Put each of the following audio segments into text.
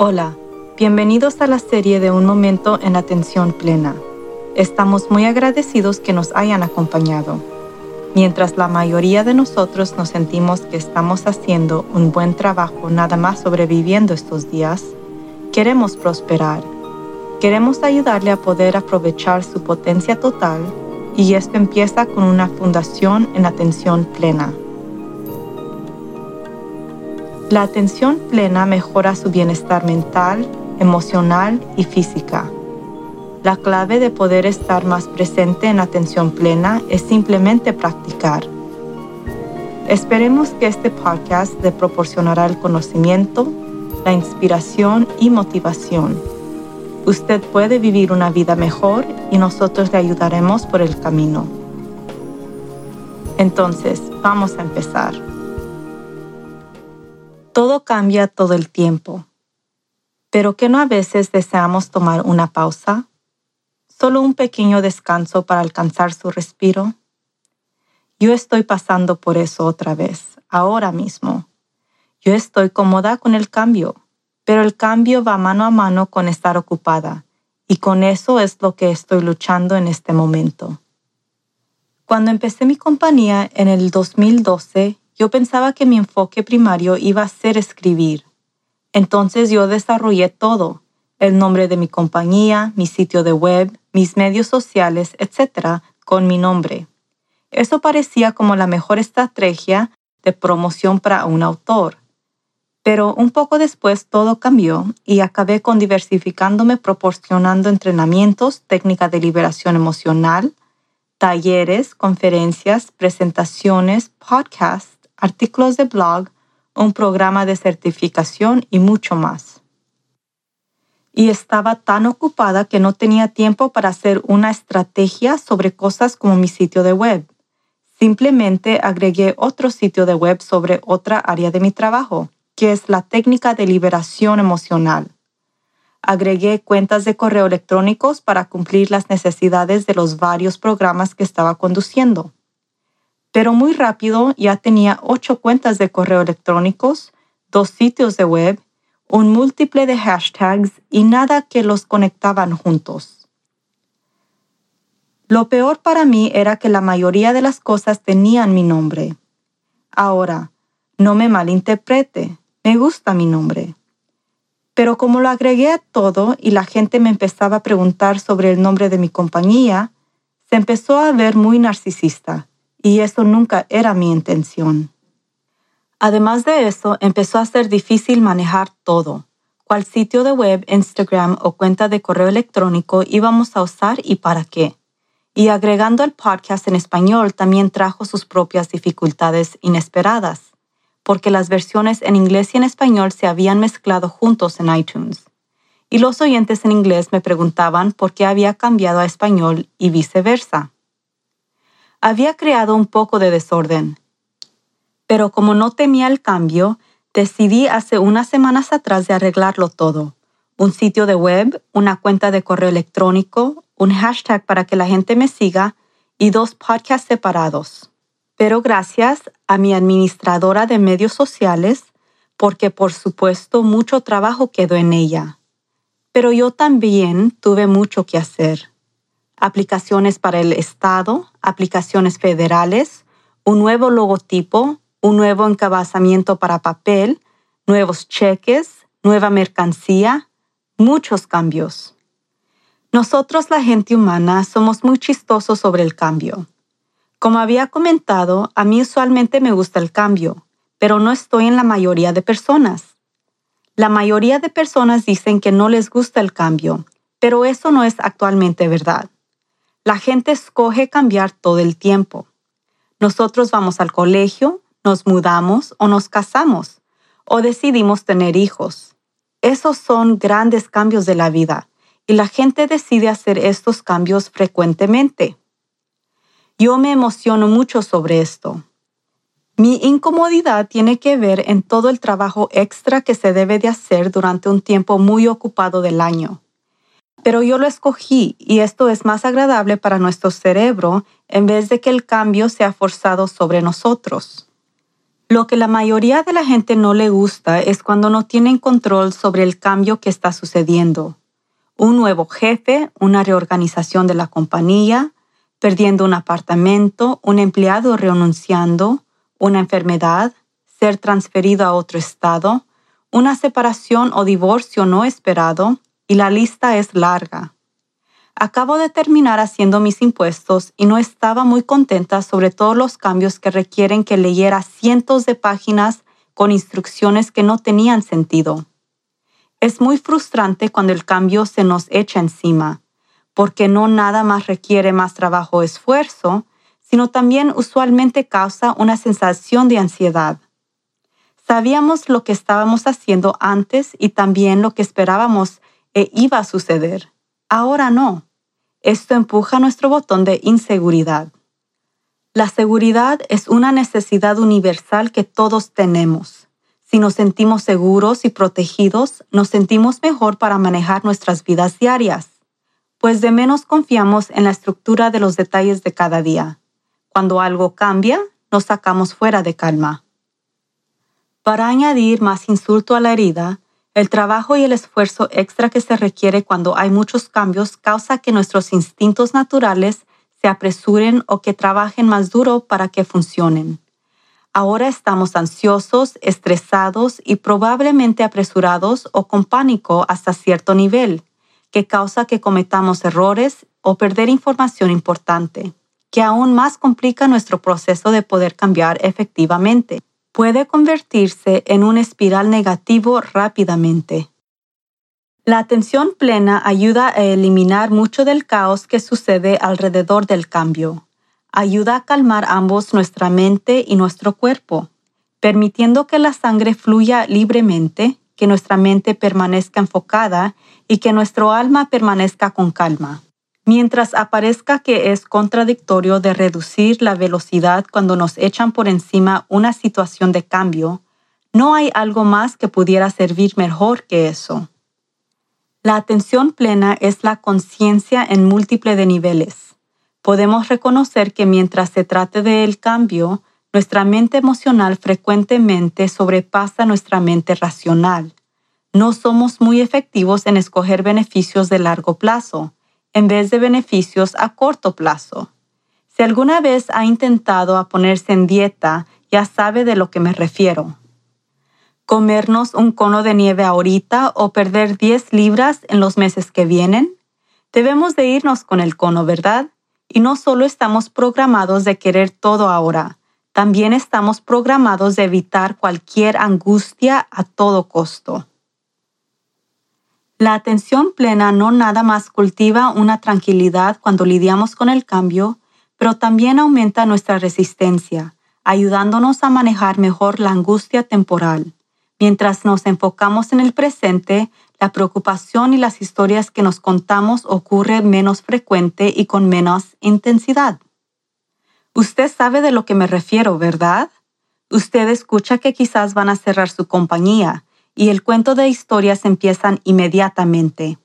Hola, bienvenidos a la serie de Un Momento en Atención Plena. Estamos muy agradecidos que nos hayan acompañado. Mientras la mayoría de nosotros nos sentimos que estamos haciendo un buen trabajo nada más sobreviviendo estos días, queremos prosperar. Queremos ayudarle a poder aprovechar su potencia total y esto empieza con una fundación en atención plena. La atención plena mejora su bienestar mental, emocional y física. La clave de poder estar más presente en atención plena es simplemente practicar. Esperemos que este podcast le proporcionará el conocimiento, la inspiración y motivación. Usted puede vivir una vida mejor y nosotros le ayudaremos por el camino. Entonces, vamos a empezar. Todo cambia todo el tiempo. Pero que no a veces deseamos tomar una pausa, solo un pequeño descanso para alcanzar su respiro. Yo estoy pasando por eso otra vez, ahora mismo. Yo estoy cómoda con el cambio, pero el cambio va mano a mano con estar ocupada, y con eso es lo que estoy luchando en este momento. Cuando empecé mi compañía en el 2012, yo pensaba que mi enfoque primario iba a ser escribir. Entonces yo desarrollé todo, el nombre de mi compañía, mi sitio de web, mis medios sociales, etc., con mi nombre. Eso parecía como la mejor estrategia de promoción para un autor. Pero un poco después todo cambió y acabé con diversificándome proporcionando entrenamientos, técnica de liberación emocional, talleres, conferencias, presentaciones, podcasts, artículos de blog, un programa de certificación y mucho más. Y estaba tan ocupada que no tenía tiempo para hacer una estrategia sobre cosas como mi sitio de web. Simplemente agregué otro sitio de web sobre otra área de mi trabajo, que es la técnica de liberación emocional. Agregué cuentas de correo electrónicos para cumplir las necesidades de los varios programas que estaba conduciendo pero muy rápido ya tenía ocho cuentas de correo electrónicos, dos sitios de web, un múltiple de hashtags y nada que los conectaban juntos. Lo peor para mí era que la mayoría de las cosas tenían mi nombre. Ahora, no me malinterprete, me gusta mi nombre. Pero como lo agregué a todo y la gente me empezaba a preguntar sobre el nombre de mi compañía, se empezó a ver muy narcisista y eso nunca era mi intención. Además de eso, empezó a ser difícil manejar todo, cuál sitio de web, Instagram o cuenta de correo electrónico íbamos a usar y para qué. Y agregando el podcast en español también trajo sus propias dificultades inesperadas, porque las versiones en inglés y en español se habían mezclado juntos en iTunes. Y los oyentes en inglés me preguntaban por qué había cambiado a español y viceversa había creado un poco de desorden. Pero como no temía el cambio, decidí hace unas semanas atrás de arreglarlo todo. Un sitio de web, una cuenta de correo electrónico, un hashtag para que la gente me siga y dos podcasts separados. Pero gracias a mi administradora de medios sociales, porque por supuesto mucho trabajo quedó en ella. Pero yo también tuve mucho que hacer aplicaciones para el Estado, aplicaciones federales, un nuevo logotipo, un nuevo encabezamiento para papel, nuevos cheques, nueva mercancía, muchos cambios. Nosotros, la gente humana, somos muy chistosos sobre el cambio. Como había comentado, a mí usualmente me gusta el cambio, pero no estoy en la mayoría de personas. La mayoría de personas dicen que no les gusta el cambio, pero eso no es actualmente verdad. La gente escoge cambiar todo el tiempo. Nosotros vamos al colegio, nos mudamos o nos casamos o decidimos tener hijos. Esos son grandes cambios de la vida y la gente decide hacer estos cambios frecuentemente. Yo me emociono mucho sobre esto. Mi incomodidad tiene que ver en todo el trabajo extra que se debe de hacer durante un tiempo muy ocupado del año pero yo lo escogí y esto es más agradable para nuestro cerebro en vez de que el cambio sea forzado sobre nosotros. Lo que la mayoría de la gente no le gusta es cuando no tienen control sobre el cambio que está sucediendo. Un nuevo jefe, una reorganización de la compañía, perdiendo un apartamento, un empleado renunciando, una enfermedad, ser transferido a otro estado, una separación o divorcio no esperado, y la lista es larga. Acabo de terminar haciendo mis impuestos y no estaba muy contenta sobre todos los cambios que requieren que leyera cientos de páginas con instrucciones que no tenían sentido. Es muy frustrante cuando el cambio se nos echa encima, porque no nada más requiere más trabajo o esfuerzo, sino también usualmente causa una sensación de ansiedad. Sabíamos lo que estábamos haciendo antes y también lo que esperábamos e iba a suceder. Ahora no. Esto empuja nuestro botón de inseguridad. La seguridad es una necesidad universal que todos tenemos. Si nos sentimos seguros y protegidos, nos sentimos mejor para manejar nuestras vidas diarias, pues de menos confiamos en la estructura de los detalles de cada día. Cuando algo cambia, nos sacamos fuera de calma. Para añadir más insulto a la herida, el trabajo y el esfuerzo extra que se requiere cuando hay muchos cambios causa que nuestros instintos naturales se apresuren o que trabajen más duro para que funcionen. Ahora estamos ansiosos, estresados y probablemente apresurados o con pánico hasta cierto nivel, que causa que cometamos errores o perder información importante, que aún más complica nuestro proceso de poder cambiar efectivamente puede convertirse en un espiral negativo rápidamente. La atención plena ayuda a eliminar mucho del caos que sucede alrededor del cambio. Ayuda a calmar ambos nuestra mente y nuestro cuerpo, permitiendo que la sangre fluya libremente, que nuestra mente permanezca enfocada y que nuestro alma permanezca con calma. Mientras aparezca que es contradictorio de reducir la velocidad cuando nos echan por encima una situación de cambio, no hay algo más que pudiera servir mejor que eso. La atención plena es la conciencia en múltiple de niveles. Podemos reconocer que mientras se trate del cambio, nuestra mente emocional frecuentemente sobrepasa nuestra mente racional. No somos muy efectivos en escoger beneficios de largo plazo en vez de beneficios a corto plazo. Si alguna vez ha intentado a ponerse en dieta, ya sabe de lo que me refiero. Comernos un cono de nieve ahorita o perder 10 libras en los meses que vienen. Debemos de irnos con el cono, ¿verdad? Y no solo estamos programados de querer todo ahora, también estamos programados de evitar cualquier angustia a todo costo. La atención plena no nada más cultiva una tranquilidad cuando lidiamos con el cambio, pero también aumenta nuestra resistencia, ayudándonos a manejar mejor la angustia temporal. Mientras nos enfocamos en el presente, la preocupación y las historias que nos contamos ocurre menos frecuente y con menos intensidad. Usted sabe de lo que me refiero, ¿verdad? Usted escucha que quizás van a cerrar su compañía, y el cuento de historias empiezan inmediatamente.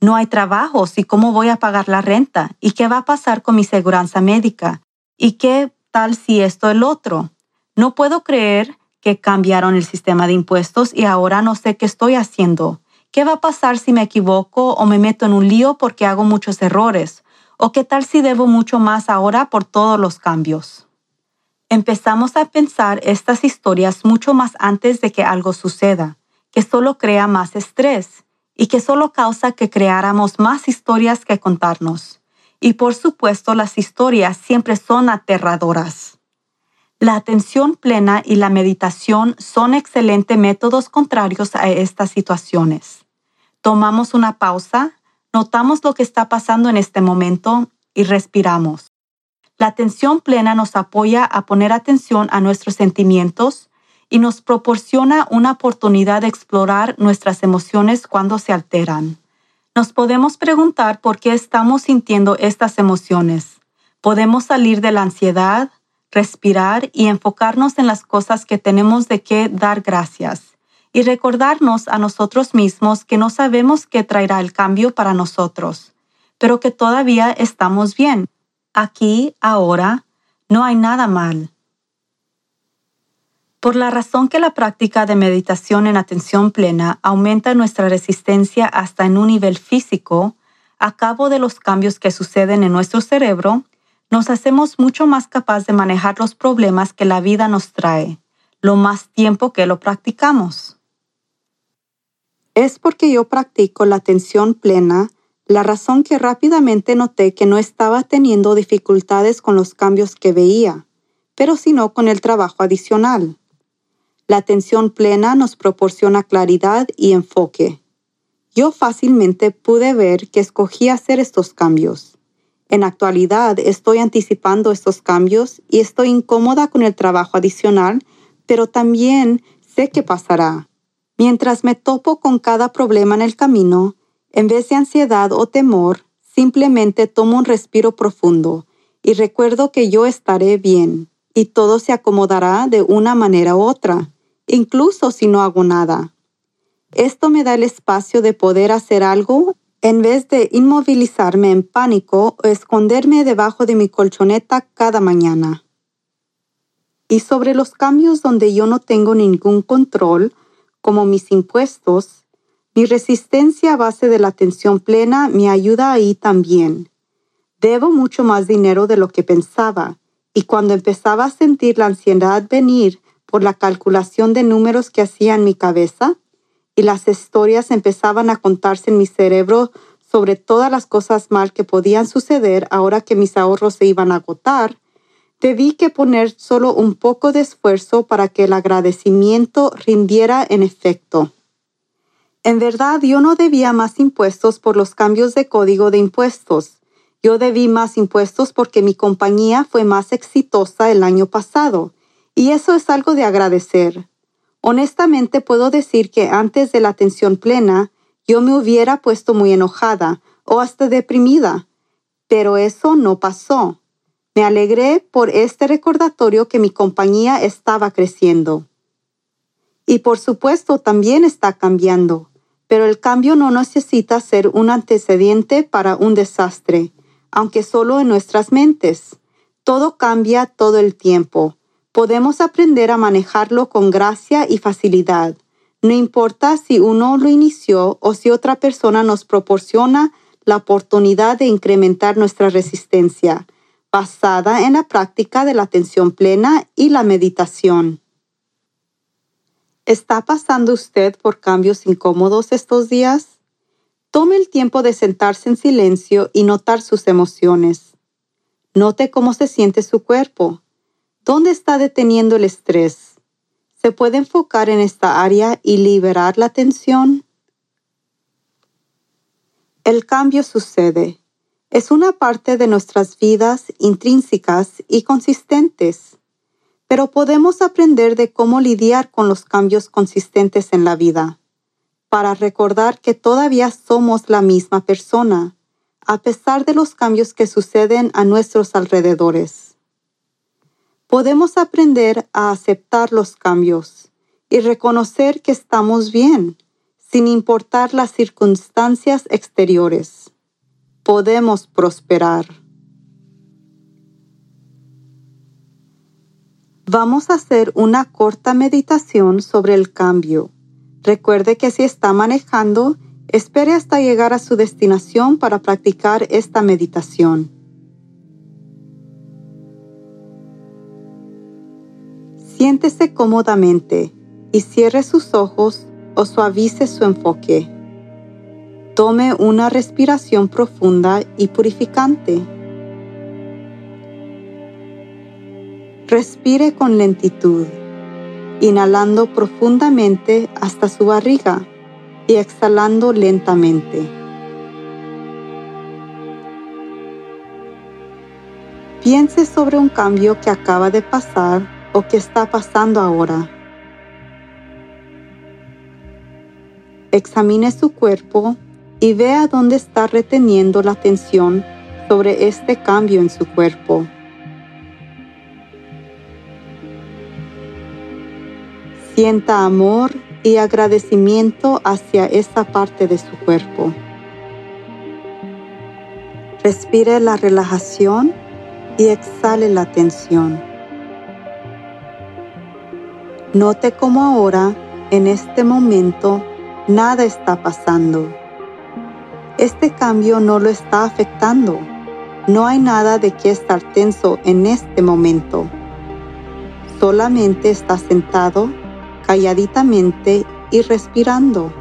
No hay trabajo, ¿y cómo voy a pagar la renta? ¿Y qué va a pasar con mi seguridad médica? ¿Y qué tal si esto el otro? No puedo creer que cambiaron el sistema de impuestos y ahora no sé qué estoy haciendo. ¿Qué va a pasar si me equivoco o me meto en un lío porque hago muchos errores? ¿O qué tal si debo mucho más ahora por todos los cambios? Empezamos a pensar estas historias mucho más antes de que algo suceda, que solo crea más estrés y que solo causa que creáramos más historias que contarnos. Y por supuesto las historias siempre son aterradoras. La atención plena y la meditación son excelentes métodos contrarios a estas situaciones. Tomamos una pausa, notamos lo que está pasando en este momento y respiramos. La atención plena nos apoya a poner atención a nuestros sentimientos y nos proporciona una oportunidad de explorar nuestras emociones cuando se alteran. Nos podemos preguntar por qué estamos sintiendo estas emociones. Podemos salir de la ansiedad, respirar y enfocarnos en las cosas que tenemos de qué dar gracias y recordarnos a nosotros mismos que no sabemos qué traerá el cambio para nosotros, pero que todavía estamos bien Aquí, ahora, no hay nada mal. Por la razón que la práctica de meditación en atención plena aumenta nuestra resistencia hasta en un nivel físico, a cabo de los cambios que suceden en nuestro cerebro, nos hacemos mucho más capaz de manejar los problemas que la vida nos trae, lo más tiempo que lo practicamos. Es porque yo practico la atención plena la razón que rápidamente noté que no estaba teniendo dificultades con los cambios que veía, pero sino con el trabajo adicional. La atención plena nos proporciona claridad y enfoque. Yo fácilmente pude ver que escogí hacer estos cambios. En actualidad estoy anticipando estos cambios y estoy incómoda con el trabajo adicional, pero también sé que pasará. Mientras me topo con cada problema en el camino, en vez de ansiedad o temor, simplemente tomo un respiro profundo y recuerdo que yo estaré bien y todo se acomodará de una manera u otra incluso si no hago nada. Esto me da el espacio de poder hacer algo en vez de inmovilizarme en pánico o esconderme debajo de mi colchoneta cada mañana. Y sobre los cambios donde yo no tengo ningún control, como mis impuestos, mi resistencia a base de la atención plena me ayuda ahí también. Debo mucho más dinero de lo que pensaba, y cuando empezaba a sentir la ansiedad venir, por la calculación de números que hacía en mi cabeza y las historias empezaban a contarse en mi cerebro sobre todas las cosas mal que podían suceder ahora que mis ahorros se iban a agotar, debí que poner solo un poco de esfuerzo para que el agradecimiento rindiera en efecto. En verdad, yo no debía más impuestos por los cambios de código de impuestos. Yo debí más impuestos porque mi compañía fue más exitosa el año pasado y eso es algo de agradecer. Honestamente puedo decir que antes de la atención plena, yo me hubiera puesto muy enojada o hasta deprimida, pero eso no pasó. Me alegré por este recordatorio que mi compañía estaba creciendo. Y por supuesto también está cambiando, pero el cambio no necesita ser un antecedente para un desastre, aunque solo en nuestras mentes. Todo cambia todo el tiempo podemos aprender a manejarlo con gracia y facilidad. No importa si uno lo inició o si otra persona nos proporciona la oportunidad de incrementar nuestra resistencia, basada en la práctica de la atención plena y la meditación. ¿Está pasando usted por cambios incómodos estos días? Tome el tiempo de sentarse en silencio y notar sus emociones. Note cómo se siente su cuerpo ¿Dónde está deteniendo el estrés? ¿Se puede enfocar en esta área y liberar la tensión? El cambio sucede. Es una parte de nuestras vidas intrínsecas y consistentes, pero podemos aprender de cómo lidiar con los cambios consistentes en la vida, para recordar que todavía somos la misma persona, a pesar de los cambios que suceden a nuestros alrededores podemos aprender a aceptar los cambios y reconocer que estamos bien, sin importar las circunstancias exteriores. Podemos prosperar. Vamos a hacer una corta meditación sobre el cambio. Recuerde que si está manejando, espere hasta llegar a su destinación para practicar esta meditación. Siéntese cómodamente y cierre sus ojos o suavice su enfoque. Tome una respiración profunda y purificante. Respire con lentitud, inhalando profundamente hasta su barriga y exhalando lentamente. Piense sobre un cambio que acaba de pasar o qué está pasando ahora. Examine su cuerpo y vea dónde está reteniendo la atención sobre este cambio en su cuerpo. Sienta amor y agradecimiento hacia esa parte de su cuerpo. Respire la relajación y exhale la tensión. Note cómo ahora, en este momento, nada está pasando. Este cambio no lo está afectando. No hay nada de qué estar tenso en este momento. Solamente está sentado, calladitamente y respirando.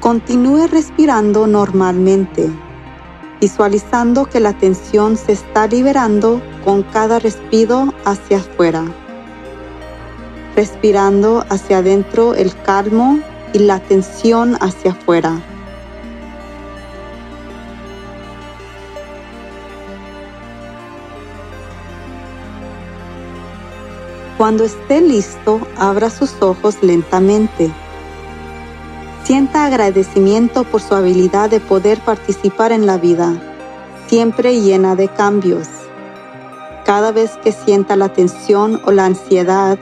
Continúe respirando normalmente, visualizando que la tensión se está liberando con cada respiro hacia afuera. Respirando hacia adentro el calmo y la tensión hacia afuera. Cuando esté listo, abra sus ojos lentamente Sienta agradecimiento por su habilidad de poder participar en la vida, siempre llena de cambios. Cada vez que sienta la tensión o la ansiedad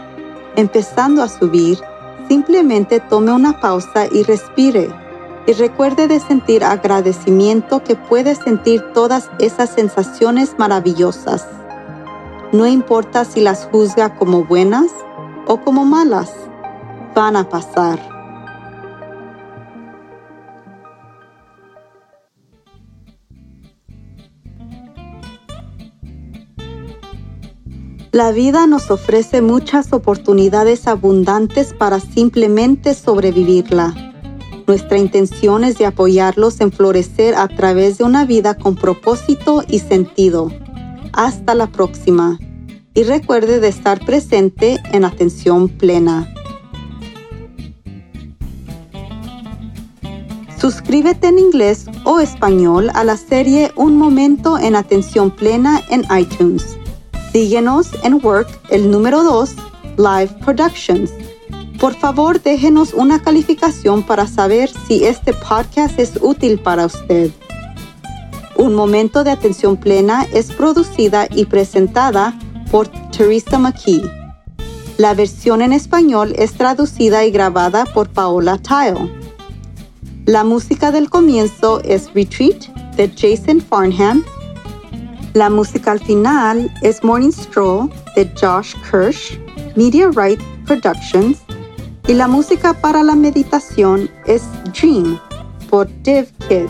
empezando a subir, simplemente tome una pausa y respire. Y recuerde de sentir agradecimiento que puede sentir todas esas sensaciones maravillosas. No importa si las juzga como buenas o como malas, van a pasar. La vida nos ofrece muchas oportunidades abundantes para simplemente sobrevivirla. Nuestra intención es de apoyarlos en florecer a través de una vida con propósito y sentido. Hasta la próxima. Y recuerde de estar presente en atención plena. Suscríbete en inglés o español a la serie Un Momento en Atención Plena en iTunes. Síguenos en Work, el número 2, Live Productions. Por favor, déjenos una calificación para saber si este podcast es útil para usted. Un momento de atención plena es producida y presentada por Teresa McKee. La versión en español es traducida y grabada por Paola Tile. La música del comienzo es Retreat de Jason Farnham la música al final es Morning Stroll de Josh Kirsch, Media Right Productions, y la música para la meditación es Dream por Div Kid.